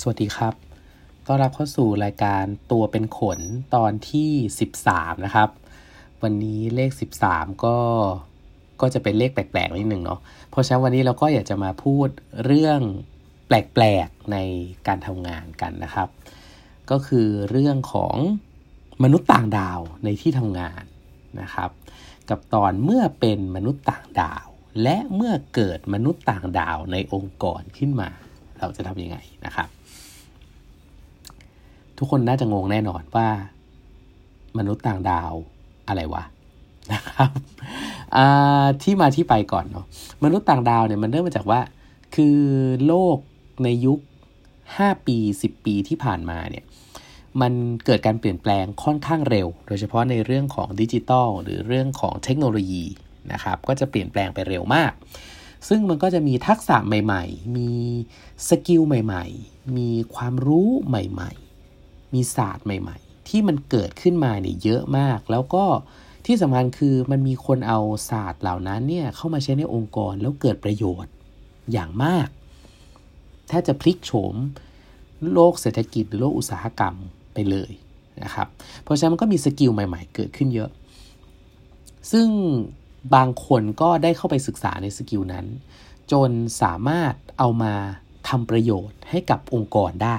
สวัสดีครับ ต้อนรับเข้าสู่รายการตัวเป็นขนตอนที่ 13 นะครับ วันนี้เลข 13 ก็ ก็จะเป็นเลขแปลกๆนิดหนึ่งเนาะ เพราะฉะนั้นวันนี้เราก็อยากจะมาพูดเรื่องแปลกๆในการทำงานกันนะครับ ก็คือเรื่องของมนุษย์ต่างดาวในที่ทำงานนะครับ กับตอนเมื่อเป็นมนุษย์ต่างดาว และเมื่อเกิดมนุษย์ต่างดาวในองค์กรขึ้นมาเราจะทำยังไงนะครับ ทุกคนน่าจะงงแน่นอนว่า มนุษย์ต่างดาวอะไรวะนะครับที่มาที่ไปก่อนเนาะมนุษย์ต่างดาวเนี่ยมันเริ่มมาจากว่า คือโลกในยุค 5 ปี 10 ปีที่ผ่านมาเนี่ยมันเกิดการเปลี่ยนแปลงค่อนข้างเร็ว โดยเฉพาะในเรื่องของดิจิตอลหรือเรื่องของเทคโนโลยีนะครับก็จะเปลี่ยนแปลงไปเร็วมาก ซึ่งมันก็จะมีทักษะใหม่ ๆ มี skill ใหม่ ๆ มีความรู้ใหม่ มีศาสตร์ใหม่ ๆ ที่มันเกิดขึ้นมาเนี่ยเยอะมาก แล้วก็ที่สำคัญคือมันมีคนเอาศาสตร์เหล่านั้นเนี่ยเข้ามาใช้ในองค์กรแล้วเกิดประโยชน์อย่างมาก ถ้าจะพลิกโฉมโลกเศรษฐกิจหรือโลกอุตสาหกรรมไปเลยนะครับ เพราะฉะนั้นมันก็มี skill ใหม่ ๆ เกิดขึ้นเยอะ ซึ่งบางคนก็ได้เข้าไปศึกษาในสกิลนั้น จนสามารถเอามาทำประโยชน์ให้กับองค์กรได้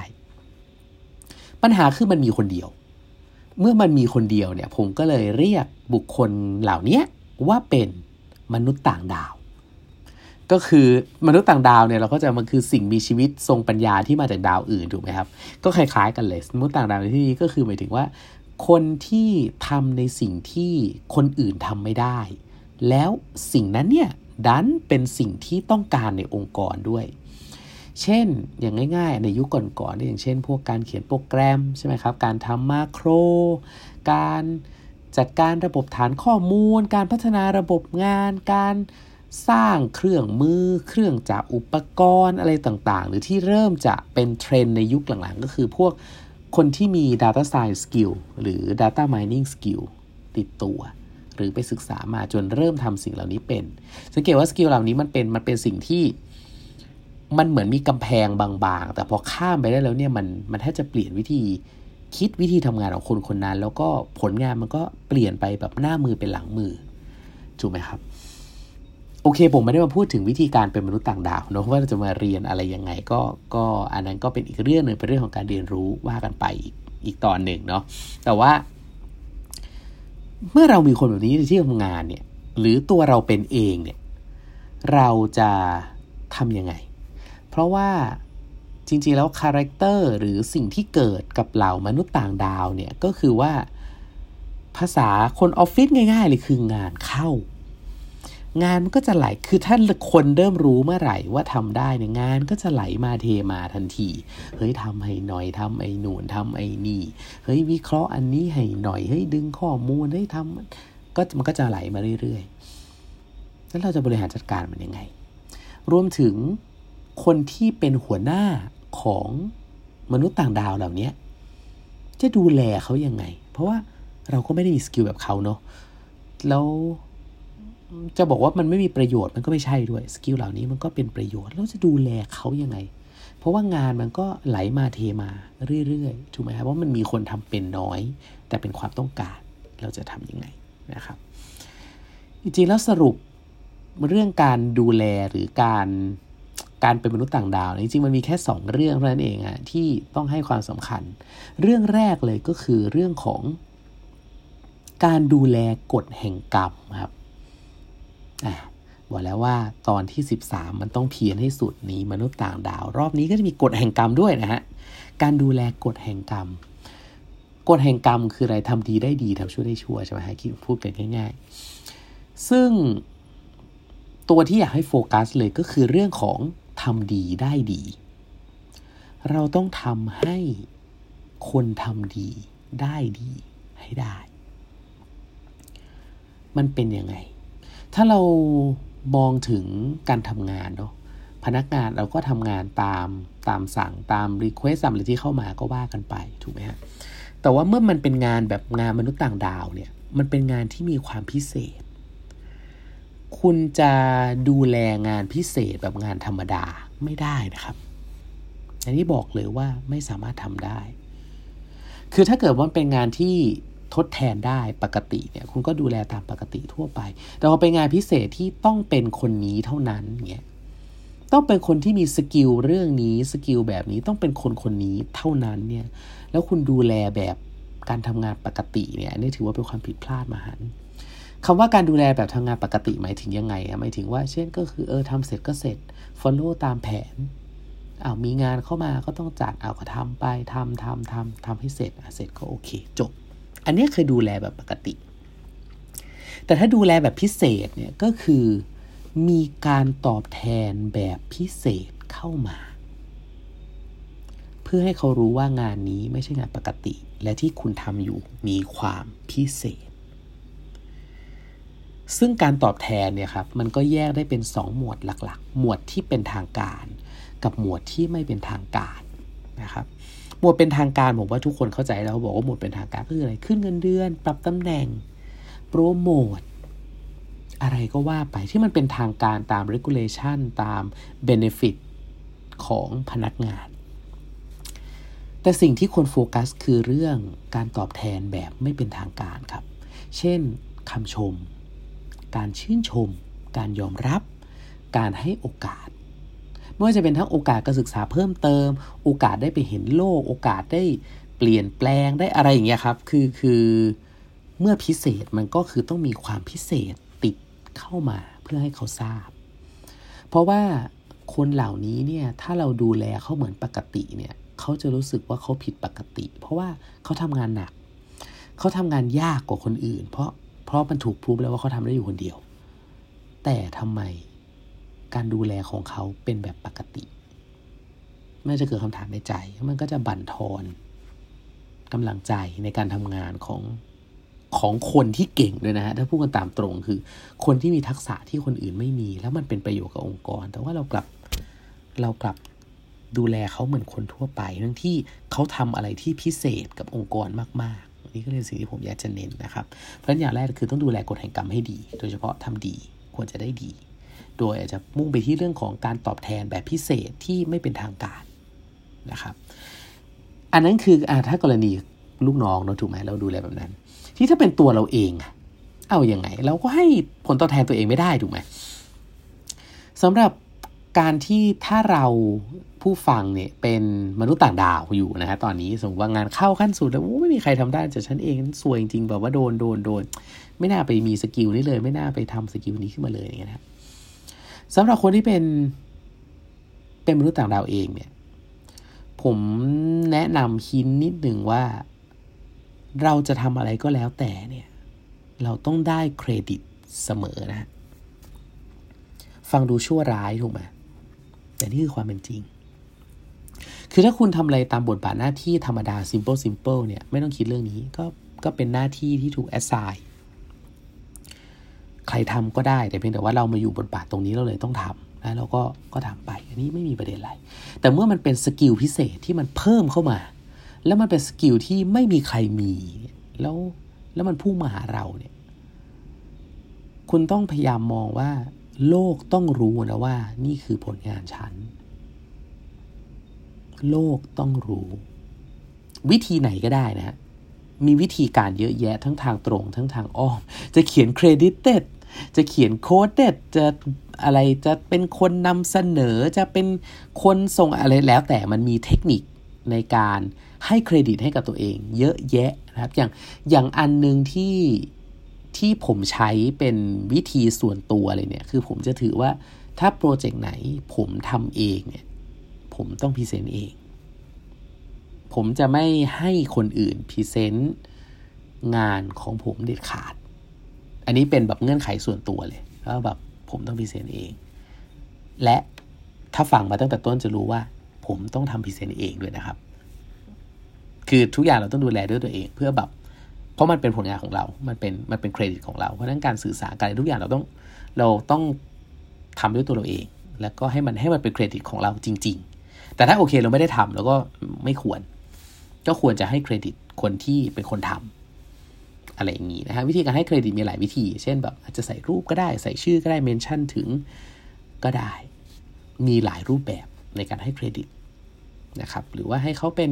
ปัญหาคือมันมีคนเดียว เมื่อมันมีคนเดียวเนี่ย ผมก็เลยเรียกบุคคลเหล่านี้ว่าเป็นมนุษย์ต่างดาว ก็คือมนุษย์ต่างดาวเนี่ยเราก็จะมันคือสิ่งมีชีวิตทรงปัญญาที่มาจากดาวอื่นถูกไหมครับ ก็คล้ายๆกันเลยมนุษย์ต่างดาวในที่นี้ก็คือหมายถึงว่า คนที่ทำในสิ่งที่คนอื่นทำไม่ได้ แล้วสิ่งนั้นเนี่ยดันเป็นสิ่งที่ต้องการในองค์กรด้วย เช่นอย่างง่าย ๆ ในยุคก่อนๆอย่างเช่น พวกการเขียนโปรแกรมใช่ไหมครับ การทำมาโคร การจัดการระบบฐานข้อมูล การพัฒนาระบบงาน การสร้างเครื่องมือ เครื่องจักรอุปกรณ์อะไรต่างๆ หรือที่เริ่มจะเป็นเทรนในยุคหลังๆ ก็คือพวกคนที่มี Data Science Skill หรือ Data Mining Skill ติดตัว หรือไปศึกษามาจนเริ่มทำสิ่งเหล่านี้เป็น สังเกตว่าสกิลเหล่านี้มันเป็นมันเป็นสิ่งที่ มันเหมือนมีกำแพงบางๆ แต่พอข้ามไปได้แล้วเนี่ยมันมันแทบจะเปลี่ยนวิธีคิดวิธีทำงานของคนคนนั้น แล้วก็ผลงานมันก็เปลี่ยนไปแบบหน้ามือเป็นหลังมือถูกไหมครับ โอเคผมไม่ได้มาพูดถึงวิธีการเป็นมนุษย์ต่างดาวเนอะว่าเราจะมาเรียนอะไรยังไงก็ก็อันนั้นก็เป็นอีกเรื่องหนึ่งเป็นเรื่องของการเรียนรู้ว่ากันไปอีกอีกตอนหนึ่งเนาะแต่ว่า เมื่อเรามีคนแบบนี้ในที่ทำงานเนี่ย หรือตัวเราเป็นเองเนี่ย เราจะทำยังไง ราะว่าจริงๆ แล้วคาแรคเตอร์หรือสิ่งที่เกิดกับเหล่ามนุษย์ต่างดาวเนี่ย ก็คือว่าภาษาคนออฟฟิศง่าย ๆ เลยคืองานเข้า งานมันก็จะไหลคือถ้าคนเริ่มรู้เมื่อไหร่ว่าทำได้เนี่ยงานก็จะไหลมาเทมาทันทีเฮ้ยทำให้หน่อยทำไอ้หนูนทำไอ้นี่เฮ้ยวิเคราะห์อันนี้ให้หน่อยเฮ้ยดึงข้อมูลเฮ้ยทำก็มันก็จะไหลมาเรื่อยๆแล้วเราจะบริหารจัดการมันยังไง รวมถึง คนที่เป็นหัวหน้าของมนุษย์ต่างดาวเหล่านี้จะดูแลเขายังไง เพราะว่าเราก็ไม่ได้มี skill แบบเขาเนาะแล้วจะบอกว่ามันไม่มีประโยชน์มันก็ไม่ใช่ด้วย skill เหล่านี้มันก็เป็นประโยชน์แล้วจะดูแลเขายังไง เพราะว่างานมันก็ไหลมาเทมาเรื่อยๆถูกไหมครับว่ามันมีคนทำเป็นน้อย แต่เป็นความต้องการเราจะทำยังไงนะครับ จริงๆแล้วสรุปเรื่องการดูแลหรือการ การเป็นมนุษย์ต่างดาว จริงๆมันมีแค่ 2 เรื่องเท่านั้นเองอะที่ต้องให้ความสำคัญ เรื่องแรกเลยก็คือเรื่องของ การดูแลกฎแห่งกรรมครับอะบอกแล้วว่าตอนที่ 13 มันต้องเพียรให้สุดนี้มนุษย์ต่างดาว รอบนี้ก็จะมีกฎแห่งกรรมด้วยนะฮะการดูแลกฎแห่งกรรมกฎแห่งกรรมคืออะไรทำดีได้ดีทำชั่วได้ชั่วใช่ไหมฮะคิดพูดกันง่าย ๆ ซึ่งตัวที่อยากให้โฟกัสเลยก็คือเรื่องของ ทำดีได้ดี เราต้องทำให้คนทำดีได้ดีให้ได้ มันเป็นยังไง ถ้าเรามองถึงการทำงานเนาะพนักงานเราก็ทำงานตามตามสั่งตาม request อะไรที่เข้ามาก็ว่ากันไปถูกไหมฮะแต่ว่าเมื่อมันเป็นงานแบบงานมนุษย์ต่างดาวเนี่ย มันเป็นงานที่มีความพิเศษ คุณจะดูแลงานพิเศษแบบงานธรรมดาไม่ได้นะครับ อันนี้บอกเลยว่าไม่สามารถทำได้ คือถ้าเกิดว่าเป็นงานที่ทดแทนได้ปกติเนี่ย คุณก็ดูแลตามปกติทั่วไป แต่พอเป็นงานพิเศษที่ต้องเป็นคนนี้เท่านั้นเนี่ยต้องเป็นคนที่มี skill เรื่องนี้ skill แบบนี้ต้องเป็นคนคนนี้เท่านั้นเนี่ย แล้วคุณดูแลแบบการทำงานปกติเนี่ยนี่ถือว่าเป็นความผิดพลาดมหันต์ คำว่าการดูแลแบบทำงานปกติหมายถึงยังไงอะหมายถึงว่าเช่นก็คือเออทำเสร็จก็เสร็จ follow ตามแผนอ้าวมีงานเข้ามาก็ต้องจัดเอาก็ทำไปทำทำทำทำให้เสร็จเสร็จก็โอเคจบ อันนี้เคยดูแลแบบปกติ แต่ถ้าดูแลแบบพิเศษเนี่ยก็คือมีการตอบแทนแบบพิเศษเข้ามา เพื่อให้เขารู้ว่างานนี้ไม่ใช่งานปกติ และที่คุณทำอยู่มีความพิเศษ ซึ่งการตอบแทนเนี่ยครับมันก็แยกได้เป็น 2 หมวดหลักๆ หมวดที่เป็นทางการ กับหมวดที่ไม่เป็นทางการนะครับหมวดเป็นทางการผมว่าทุกคนเข้าใจแล้วบอกว่าหมวดเป็นทางการคืออะไรขึ้นเงินเดือน ปรับตำแหน่งโปรโมทอะไรก็ว่าไปที่มันเป็นทางการตาม regulation ตาม benefit ของพนักงาน แต่สิ่งที่คนโฟกัสคือเรื่องการตอบแทนแบบไม่เป็นทางการครับ เช่นคำชม การชื่นชม การยอมรับ การให้โอกาส ไม่ว่าจะเป็นทั้งโอกาสการศึกษาเพิ่มเติม โอกาสได้ไปเห็นโลก โอกาสได้เปลี่ยนแปลงได้อะไรอย่างเงี้ยครับ คือคือเมื่อพิเศษมันก็คือต้องมีความพิเศษติดเข้ามาเพื่อให้เขาทราบ เพราะว่าคนเหล่านี้เนี่ยถ้าเราดูแลเขาเหมือนปกติเนี่ยเขาจะรู้สึกว่าเขาผิดปกติ เพราะว่าเขาทำงานหนัก เขาทำงานยากกว่าคนอื่น เพราะ เพราะมันถูกพูดแล้วว่าเขาทำได้อยู่คนเดียว แต่ทำไมการดูแลของเขาเป็นแบบปกติไม่จะเกิดคำถามในใจ มันก็จะบั่นทอนกำลังใจในการทำงานของของคนที่เก่งด้วยนะฮะถ้าพูดกันตามตรงคือ คนที่มีทักษะที่คนอื่นไม่มี แล้วมันเป็นประโยชน์กับองค์กร แต่ว่าเรากลับเรากลับดูแลเขาเหมือนคนทั่วไป ทั้งที่เขาทำอะไรที่พิเศษกับองค์กรมาก นี่ก็เป็นสิ่งที่ผมอยากจะเน้นนะครับ เพราะฉะนั้นอย่างแรกคือต้องดูแลกฎแห่งกรรมให้ดี โดยเฉพาะทำดีควรจะได้ดี โดยอาจจะมุ่งไปที่เรื่องของการตอบแทนแบบพิเศษที่ไม่เป็นทางการนะครับ อันนั้นคืออ่าถ้ากรณีลูกน้องเราถูกไหมเราดูแลแบบนั้น ที่ถ้าเป็นตัวเราเองเอาอยัางไง เราก็ให้ผลตอบแทนตัวเองไม่ได้ถูกไหมสำหรับ การที่ถ้าเราผู้ฟังเนี่ยเป็นมนุษย์ต่างดาวอยู่นะฮะตอนนี้สมมติว่างานเข้าขั้นสุดแล้วไม่มีใครทำได้จากฉันเองซวยจริงแบบว่าโดนโดนโดน ไม่น่าไปมี skill นี้เลย ไม่น่าไปทำ skill นี้ขึ้นมาเลยอย่างเงี้ยนะสำหรับคนที่เป็นเป็นมนุษย์ต่างดาวเองเนี่ย ผมแนะนำฮินนิดหนึ่งว่า เราจะทำอะไรก็แล้วแต่เนี่ย เราต้องได้เครดิตเสมอนะ ฟังดูชั่วร้ายถูกไหม แต่นี่คือความเป็นจริง คือถ้าคุณทำอะไรตามบทบาทหน้าที่ธรรมดา simple simple เนี่ย ไม่ต้องคิดเรื่องนี้ ก็ก็เป็นหน้าที่ที่ถูก assign ใครทำก็ได้ แต่เพียงแต่ว่าเรามาอยู่บทบาทตรงนี้เราเลยต้องทำแล้วเราก็ก็ทำไป อันนี้ไม่มีประเด็นอะไร แต่เมื่อมันเป็น skill พิเศษที่มันเพิ่มเข้ามา แล้วมันเป็น skill ที่ไม่มีใครมี แล้วแล้วมันพุ่งมาหาเราเนี่ย คุณต้องพยายามมองว่า โลกต้องรู้นะว่า นี่คือผลงานฉัน โลกต้องรู้ วิธีไหนก็ได้นะมีวิธีการเยอะแยะทั้งทางตรงทั้งทางอ้อม จะเขียนเครดิตเต็ดจะเขียนโค้ดเด็ดจะอะไรจะเป็นคนนำเสนอจะเป็นคนส่งอะไรแล้วแต่มันมีเทคนิคในการให้เครดิตให้กับตัวเอง เยอะแยะนะครับ อย่างอย่างอันหนึ่งที่ ที่ผมใช้เป็นวิธีส่วนตัวเลยเนี่ย คือผมจะถือว่าถ้า project ไหนผมทำเองเนี่ย ผมต้อง present เอง ผมจะไม่ให้คนอื่น present งานของผมเด็ดขาด อันนี้เป็นแบบเงื่อนไขส่วนตัวเลยแล้วแบบผมต้อง present เอง และถ้าฟังมาตั้งแต่ต้นจะรู้ว่า ผมต้องทำ present เองด้วยนะครับ คือทุกอย่างเราต้องดูแลด้วยตัวเอง เพื่อแบบ เพราะมันเป็นผลงานของเรา มันเป็นมันเป็นเครดิตของเรา เพราะนั้นการสื่อสารการทุกอย่างเราต้องเราต้องทำด้วยตัวเราเอง แล้วก็ให้มันให้มันเป็นเครดิตของเราจริง ๆ แต่ถ้าโอเคเราไม่ได้ทำแล้วก็ไม่ควร ก็ควรจะให้เครดิตคนที่เป็นคนทำอะไรอย่างนี้นะฮะวิธีการให้เครดิตมีหลายวิธี เช่นแบบอาจจะใส่รูปก็ได้ใส่ชื่อก็ได้ mention ถึงก็ได้ มีหลายรูปแบบในการให้เครดิตนะครับหรือว่าให้เขาเป็น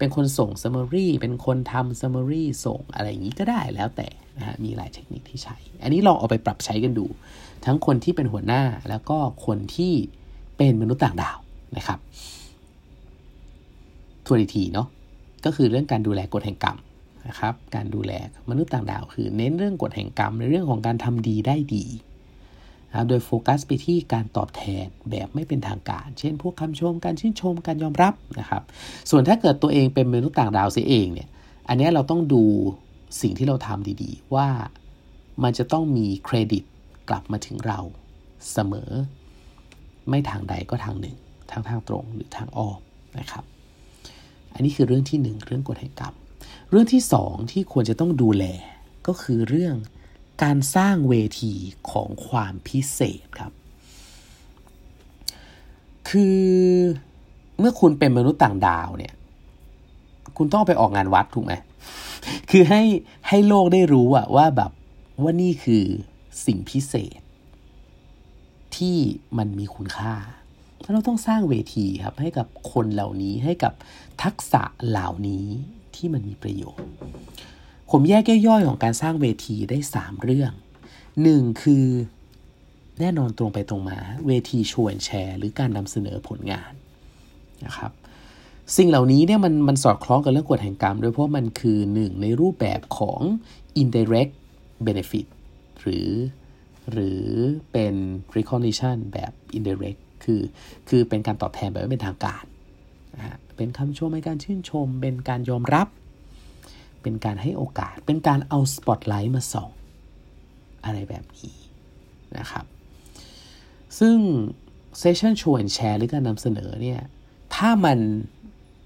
เป็นคนส่ง summary เป็นคนทำ summary ส่งอะไรอย่างนี้ก็ได้แล้วแต่นะฮะมีหลายเทคนิคที่ใช้ อันนี้ลองเอาไปปรับใช้กันดู ทั้งคนที่เป็นหัวหน้าแล้วก็คนที่เป็นมนุษย์ต่างดาวนะครับทวนอีกทีเนาะก็คือเรื่องการดูแลกฎแห่งกรรมนะครับ การดูแลมนุษย์ต่างดาว คือเน้นเรื่องกฎแห่งกรรมในเรื่องของการทำดีได้ดี นะโดยโฟกัสไปที่การตอบแทนแบบไม่เป็นทางการ เช่น พวกคำชม การชื่นชม การยอมรับนะครับ ส่วนถ้าเกิดตัวเองเป็นมนุษย์ต่างดาวเสียเองเนี่ย อันนี้เราต้องดูสิ่งที่เราทำดีๆ ว่ามันจะต้องมีเครดิตกลับมาถึงเราเสมอ ไม่ทางใดก็ทางหนึ่ง ทางทางตรงหรือทางอ้อมนะครับ อันนี้คือเรื่องที่หนึ่งเรื่องกฎแห่งกรรม เรื่องที่สองที่ควรจะต้องดูแลก็คือเรื่อง การสร้างเวทีของความพิเศษครับ คือเมื่อคุณเป็นมนุษย์ต่างดาวเนี่ย คุณต้องไปออกงานวัดถูกไหมคือให้ให้โลกได้รู้อะว่าแบบว่านี่คือสิ่งพิเศษ ที่มันมีคุณค่าเราต้องสร้างเวทีครับ ให้กับคนเหล่านี้ให้กับทักษะเหล่านี้ที่มันมีประโยชน์ ผมแยกย่อยๆของการสร้างเวทีได้ 3 เรื่อง 1 คือแน่นอนตรงไปตรงมา เวทีชวนแชร์ หรือการนำเสนอผลงานนะครับสิ่งเหล่านี้เนี่ยมันมันสอดคล้องกับเรื่องกฎแห่งกรรมด้วยเพราะมันคือหนึ่งในรูปแบบของ indirect benefit หรือ หรือเป็น recognition แบบ indirect คือคือเป็นการตอบแทนแบบไม่เป็นทางการนะฮะเป็นคำชมเป็นการชื่นชม เป็นการยอมรับ เป็นการให้โอกาส เป็นการเอาสปอตไลท์มาส่องอะไรแบบนี้นะครับ ซึ่งเซสชันชวนแชร์หรือการนำเสนอเนี่ย ถ้ามัน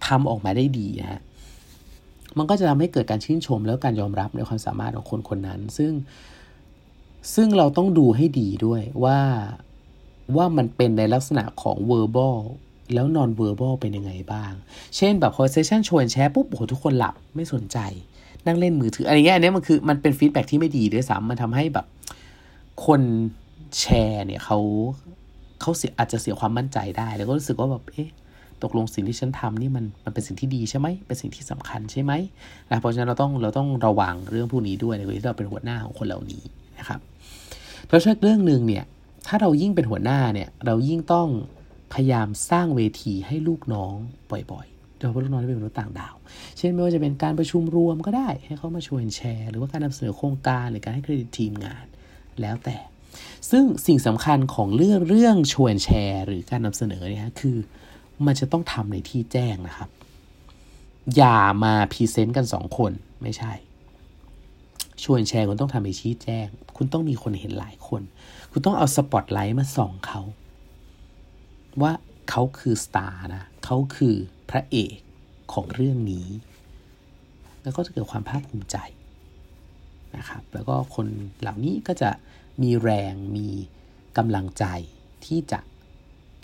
ทำออกมาได้ดีนะฮะมันก็จะทำให้เกิดการชื่นชมแล้วการยอมรับในความสามารถของคนคนนั้น ซึ่งซึ่งเราต้องดูให้ดีด้วยว่าว่ามันเป็นในลักษณะของ verbal แล้ว non verbal เป็นยังไงบ้าง เช่นแบบพอเซสชันชวนแชร์ปุ๊บโอ้โหทุกคนหลับไม่สนใจ นั่งเล่นมือถืออะไรเงี้ยอันนี้มันคือมันเป็นฟีดแบ็ที่ไม่ดีด้วยซ้ำมันทำให้แบบ คนแชร์เนี่ยเขาเขาเสียอาจจะเสียความมั่นใจได้ แล้วก็รู้สึกว่าแบบเอ๊ะตกลงสิ่งที่ฉันทำนี่มันมันเป็นสิ่งที่ดีใช่ไหมเป็นสิ่งที่สำคัญใช่ไหมนะเพราะฉะนั้นเราต้องเราต้องระวังเรื่องพวกนี้ด้วยในเวลาที่เราเป็นหัวหน้าของคนเหล่านี้นะครับเพราะฉะนั้นเรื่องหนึ่งเนี่ยถ้าเรายิ่งเป็นหัวหน้าเนี่ยเรายิ่งต้อง พยายามสร้างเวทีให้ลูกน้องบ่อยๆโดยเฉพาะลูกน้องที่เป็นมนุษย์ต่างดาว เช่นไม่ว่าจะเป็นการประชุมรวมก็ได้ ให้เขามาชวนแชร์ หรือว่าการนำเสนอโครงการหรือการให้เครดิตทีมงานแล้วแต่ ซึ่งสิ่งสำคัญของเรื่องเรื่องชวนแชร์ หรือการนำเสนอเนี่ยคือมันจะต้องทำในที่แจ้งนะครับ อย่ามา present กันสองคนไม่ใช่ ชวนแชร์คุณต้องทำในที่แจ้ง คุณต้องมีคนเห็นหลายคน คุณต้องเอาสปอตไลท์มาส่องเขา ว่าเขาคือสตาร์นะเขาคือพระเอกของเรื่องนี้ แล้วก็จะเกิดความภาคภูมิใจนะครับ แล้วก็คนเหล่านี้ก็จะมีแรงมีกำลังใจที่จะ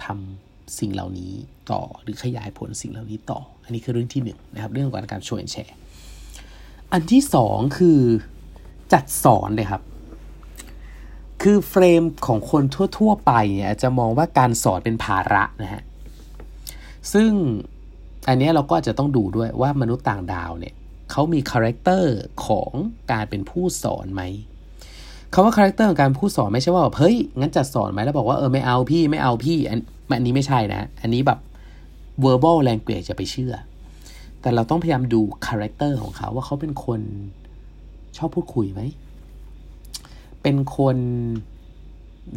ทำสิ่งเหล่านี้ต่อหรือขยายผลสิ่งเหล่านี้ต่อ อันนี้คือเรื่องที่หนึ่งนะครับ เรื่องของการชวยแชร์ อันที่สองคือจัดสอนเลยครับ คือ frame ของคนทั่ว ๆ ไปเนี่ยจะมองว่าการสอนเป็นภาระนะฮะ ซึ่งอันนี้เราก็จะต้องดูด้วยว่ามนุษย์ต่างดาวเนี่ยเขามี character ของการเป็นผู้สอนไหมคำว่า character ของการผู้สอนไม่ใช่ว่าแบบเฮ้ยงั้นจะสอนไหมแล้วบอกว่าเออไม่เอาพี่ไม่เอาพี่อันอันนี้ไม่ใช่นะ อันนี้แบบ verbal language อย่าไปเชื่อ แต่เราต้องพยายามดู character ของเขาว่าเขาเป็นคนชอบพูดคุยไหม เป็นคน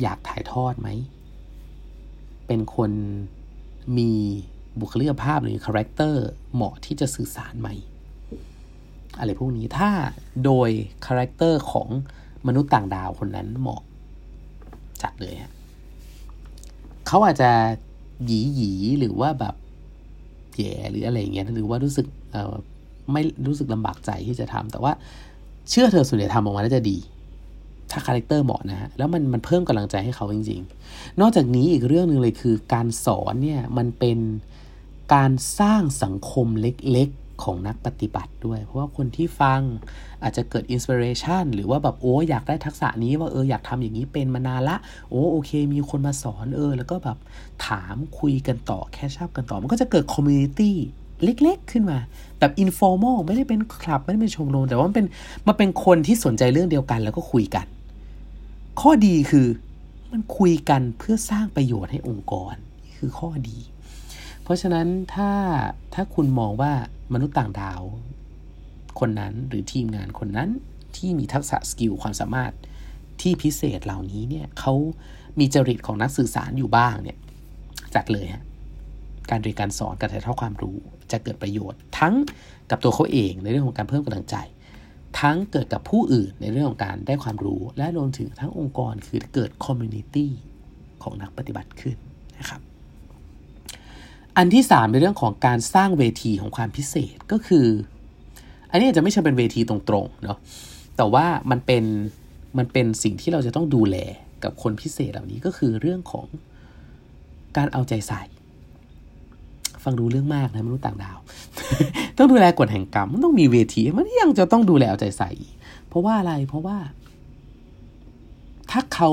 อยากถ่ายทอดไหม เป็นคนมีบุคลิกภาพหรือ character เหมาะที่จะสื่อสารไหม อะไรพวกนี้ถ้าโดย character ของมนุษย์ต่างดาวคนนั้นเหมาะ จัดเลยฮะเขาอาจจะหยีหยีหรือว่าแบบแย่หรืออะไรเงี้ยหรือว่ารู้สึกไม่รู้สึกลำบากใจที่จะทำแต่ว่าเชื่อเถอะส่วนใหญ่ทำออกมาแล้วจะดี ถ้า character เหมาะนะฮะแล้วมันมันเพิ่มกำลังใจให้เขาจริง ๆ นอกจากนี้อีกเรื่องหนึ่งเลยคือ การสอนเนี่ยมันเป็นการสร้างสังคมเล็กๆของนักปฏิบัติด้วย เพราะว่าคนที่ฟังอาจจะเกิด inspiration หรือว่าแบบโอ้อยากได้ทักษะนี้ว่าเอออยากทำอย่างนี้เป็นมานานละโอ้โอเค มีคนมาสอนเออ แล้วก็แบบถามคุยกันต่อแค่ชอบกันต่อ มันก็จะเกิด communityเล็กๆ ขึ้นมา แบบ informal ไม่ได้เป็นคลับ ไม่ได้เป็นชมรมแต่ว่ามันเป็นมันเป็นคนที่สนใจเรื่องเดียวกันแล้วก็คุยกัน ข้อดีคือมันคุยกันเพื่อสร้างประโยชน์ให้องค์กรนี่คือข้อดี เพราะฉะนั้นถ้าถ้าคุณมองว่ามนุษย์ต่างดาว คนนั้นหรือทีมงานคนนั้นที่มีทักษะ skill ความสามารถที่พิเศษเหล่านี้เนี่ยเขามีจริตของนักสื่อสารอยู่บ้างเนี่ยจัดเลยฮะการเรียนการสอนการถ่ายทอดความรู้จะเกิดประโยชน์ทั้งกับตัวเขาเองในเรื่องของการเพิ่มกำลังใจ ทั้งเกิดกับผู้อื่นในเรื่องของการได้ความรู้ และรวมถึงทั้งองค์กรคือเกิด community ของนักปฏิบัติขึ้นนะครับ อันที่ 3 ในเรื่องของการสร้างเวทีของความพิเศษก็คือ อันนี้อาจจะไม่ใช่เป็นเวทีตรงๆเนาะแต่ว่ามันเป็นมันเป็นสิ่งที่เราจะต้องดูแลกับคนพิเศษเหล่านี้ก็คือเรื่องของการเอาใจใส่ ฟังดูเรื่องมากนะมนุษย์ต่างดาว ต้องดูแลกฎแห่งกรรมมันต้องมีเวที มันยังจะต้องดูแลเอาใจใส่ เพราะว่าอะไรเพราะว่า ถ้าเขา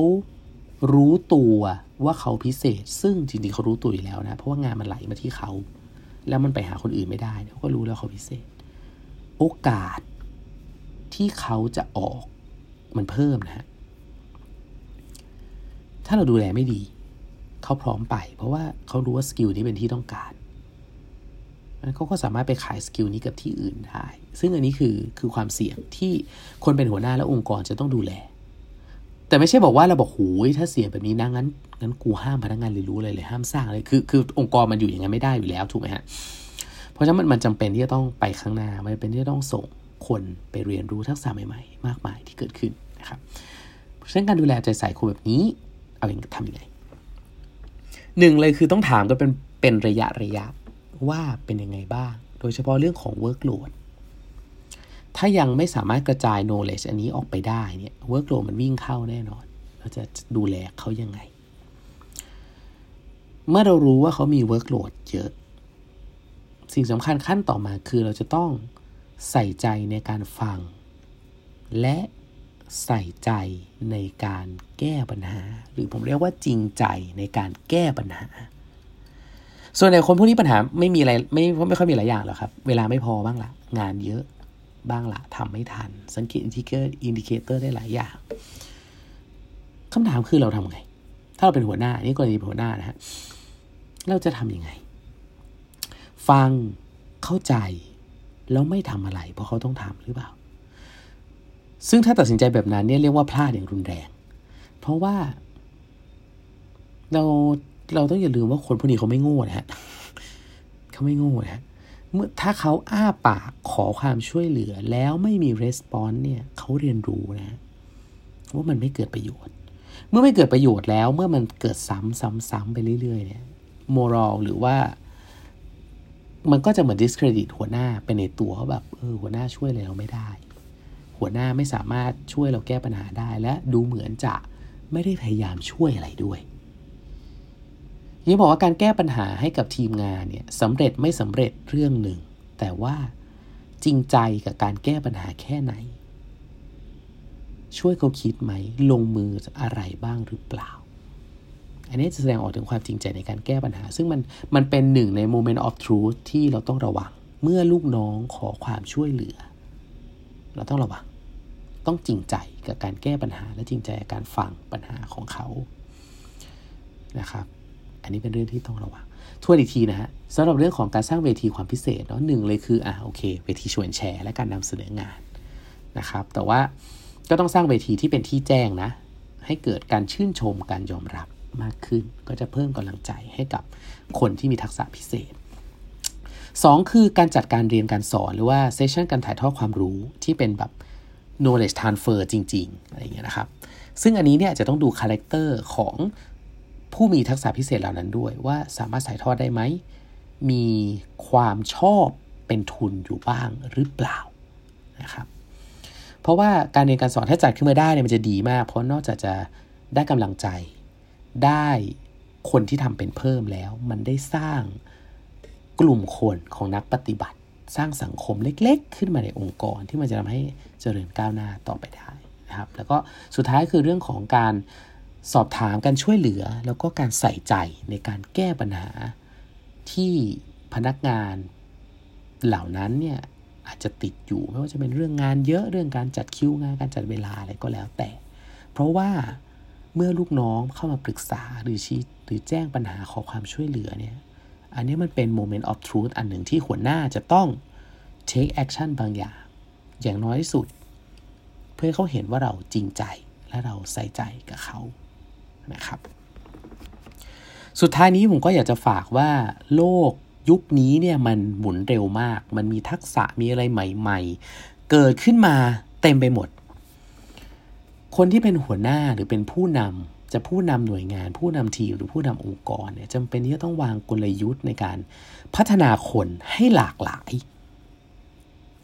รู้ตัวว่าเขาพิเศษ ซึ่งจริงๆเขารู้ตัวอยู่แล้วนะ เพราะว่างานมันไหลมาที่เขา แล้วมันไปหาคนอื่นไม่ได้เขาก็รู้แล้วเขาพิเศษ โอกาสที่เขาจะออกมันเพิ่มนะฮะถ้าเราดูแลไม่ดี เขาพร้อมไป เพราะว่าเขารู้ว่า skill นี้เป็นที่ต้องการ เขาก็สามารถไปขาย skill นี้กับที่อื่นได้ ซึ่งอันนี้คือคือความเสี่ยงที่คนเป็นหัวหน้าและองค์กรจะต้องดูแล แต่ไม่ใช่บอกว่าเราบอกหูยถ้าเสี่ยงแบบนี้นะงั้นงั้นกูห้ามพนักงานเรียนรู้เลยเลยห้ามสร้างเลยคือคือองค์กรมันอยู่อย่างนั้นไม่ได้อยู่แล้วถูกไหมฮะ เพราะฉะนั้นมันมันจำเป็นที่จะต้องไปข้างหน้า มันเป็นที่จะต้องส่งคนไปเรียนรู้ทักษะใหม่ๆ มากมายที่เกิดขึ้นนะครับ เพราะฉะนั้นการดูแลใจใส่คนแบบนี้ เอาเองทำยังไงหนึ่งเลยคือต้องถามกันเป็นเป็นระยะระยะ ว่าเป็นยังไงบ้าง โดยเฉพาะเรื่องของ workload ถ้ายังไม่สามารถกระจาย knowledge อันนี้ออกไปได้เนี่ย workload มันวิ่งเข้าแน่นอน เราจะดูแลเขายังไง เมื่อเรารู้ว่าเขามี workload เยอะ สิ่งสำคัญขั้นต่อมาคือเราจะต้องใส่ใจในการฟัง และใส่ใจในการแก้ปัญหา หรือผมเรียกว่าจริงใจในการแก้ปัญหา ส่วนในคนพวกนี้ปัญหาไม่มีอะไรไม่ไม่ค่อยมีหลายอย่างหรอกครับ เวลาไม่พอบ้างละงานเยอะบ้างละทำไม่ทัน สังเกต indicator indicator ได้หลายอย่างคำถามคือเราทำไง ถ้าเราเป็นหัวหน้านี่กรณีหัวหน้านะฮะเราจะทำยังไง ฟังเข้าใจแล้วไม่ทำอะไร เพราะเขาต้องทำหรือเปล่า ซึ่งถ้าตัดสินใจแบบนั้นเนี่ยเรียกว่าพลาดอย่างรุนแรง เพราะว่าเรา เราต้องอย่าลืมว่าคนพวกนี้เขาไม่โง่นะฮะเขาไม่โง่นะเมื่อถ้าเขาอ้าปากขอความช่วยเหลือแล้วไม่มีรีสปอนส์เนี่ยเขาเรียนรู้นะว่ามันไม่เกิดประโยชน์ เมื่อไม่เกิดประโยชน์แล้ว เมื่อมันเกิดซ้ำซ้ำซ้ำไปเรื่อย ๆ เนี่ยโมรัลหรือว่า มันก็จะเหมือน discredit หัวหน้าเป็นในตัวเขาแบบเออหัวหน้าช่วยอะไรเราไม่ได้ หัวหน้าไม่สามารถช่วยเราแก้ปัญหาได้และดูเหมือนจะไม่ได้พยายามช่วยอะไรด้วย ยังบอกว่าการแก้ปัญหาให้กับทีมงานเนี่ยสำเร็จไม่สำเร็จเรื่องหนึ่ง แต่ว่าจริงใจกับการแก้ปัญหาแค่ไหน ช่วยเขาคิดไหม ลงมืออะไรบ้างหรือเปล่า อันนี้จะแสดงออกถึงความจริงใจในการแก้ปัญหา ซึ่งมันมันเป็นหนึ่งใน moment of truth ที่เราต้องระวัง เมื่อลูกน้องขอความช่วยเหลือ เราต้องระวัง ต้องจริงใจกับการแก้ปัญหา และจริงใจกับการฟังปัญหาของเขานะครับ อันนี้เป็นเรื่องที่ต้องระวังทวนอีกทีนะฮะสำหรับเรื่องของการสร้างเวทีความพิเศษเนาะหนึ่งเลยคืออ่าโอเคเวทีชวนแชร์ และการนำเสนองานนะครับ แต่ว่าก็ต้องสร้างเวทีที่เป็นที่แจ้งนะ ให้เกิดการชื่นชมการยอมรับมากขึ้น ก็จะเพิ่มกำลังใจให้กับคนที่มีทักษะพิเศษ 2 คือการจัดการเรียนการสอน หรือว่า session การถ่ายทอดความรู้ที่เป็นแบบ knowledge transfer จริง ๆ อะไรเงี้ยนะครับ ซึ่งอันนี้เนี่ยจะต้องดู character ของ ผู้มีทักษะพิเศษเหล่านั้นด้วยว่าสามารถถ่ายทอดได้ไหม มีความชอบเป็นทุนอยู่บ้างหรือเปล่านะครับ เพราะว่าการเรียนการสอนถ้าจัดขึ้นมาได้เนี่ยมันจะดีมาก เพราะนอกจากจะได้กำลังใจ ได้คนที่ทำเป็นเพิ่มแล้ว มันได้สร้างกลุ่มคนของนักปฏิบัติ สร้างสังคมเล็กๆ ขึ้นมาในองค์กรที่มันจะทำให้เจริญก้าวหน้าต่อไปได้นะครับ แล้วก็สุดท้ายคือเรื่องของการ สอบถามการช่วยเหลือแล้วก็การใส่ใจในการแก้ปัญหา ที่พนักงานเหล่านั้นเนี่ยอาจจะติดอยู่ไม่ว่าจะเป็นเรื่องงานเยอะเรื่องการจัดคิวงานการจัดเวลาอะไรก็แล้วแต่ เพราะว่าเมื่อลูกน้องเข้ามาปรึกษาหรือชี้หรือแจ้งปัญหาขอความช่วยเหลือเนี่ยอันนี้มันเป็น moment of truth อันหนึ่งที่หัวหน้าจะต้อง take action บางอย่าง อย่างน้อยที่สุด เพื่อเขาเห็นว่าเราจริงใจและเราใส่ใจกับเขา นะครับ สุดท้ายนี้ผมก็อยากจะฝากว่าโลกยุคนี้เนี่ยมันหมุนเร็วมาก มันมีทักษะมีอะไรใหม่ ๆ เกิดขึ้นมาเต็มไปหมด คนที่เป็นหัวหน้าหรือเป็นผู้นำจะผู้นำหน่วยงาน ผู้นำทีมหรือผู้นำองค์กรเนี่ยจำเป็นที่จะต้องวางกลยุทธ์ในการพัฒนาคนให้หลากหลาย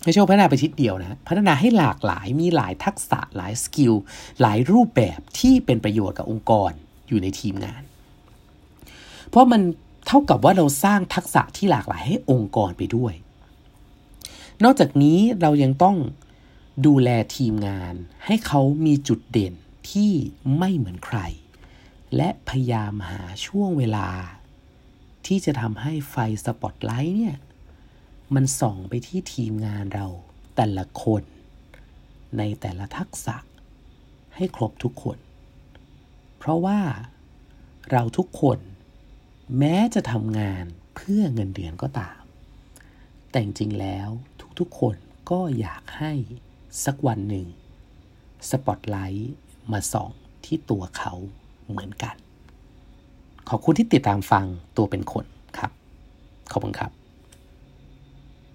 ไม่ใช่พัฒนาไปทิศเดียวนะพัฒนาให้หลากหลายมีหลายทักษะหลายสกิลหลายรูปแบบที่เป็นประโยชน์กับองค์กรอยู่ในทีมงาน เพราะมันเท่ากับว่าเราสร้างทักษะที่หลากหลายให้องค์กรไปด้วย นอกจากนี้เรายังต้องดูแลทีมงาน ให้เขามีจุดเด่นที่ไม่เหมือนใคร และพยายามหาช่วงเวลา ที่จะทำให้ไฟสปอตไลท์เนี่ย มันส่องไปที่ทีมงานเราแต่ละคน ในแต่ละทักษะ ให้ครบทุกคน เพราะว่าเราทุกคนแม้จะทำงานเพื่อเงินเดือนก็ตาม แต่จริงแล้วทุกๆคนก็อยากให้สักวันหนึ่ง สปอตไลท์มาส่องที่ตัวเขาเหมือนกัน ขอบคุณที่ติดตามฟังตัวเป็นคนครับ ขอบคุณครับ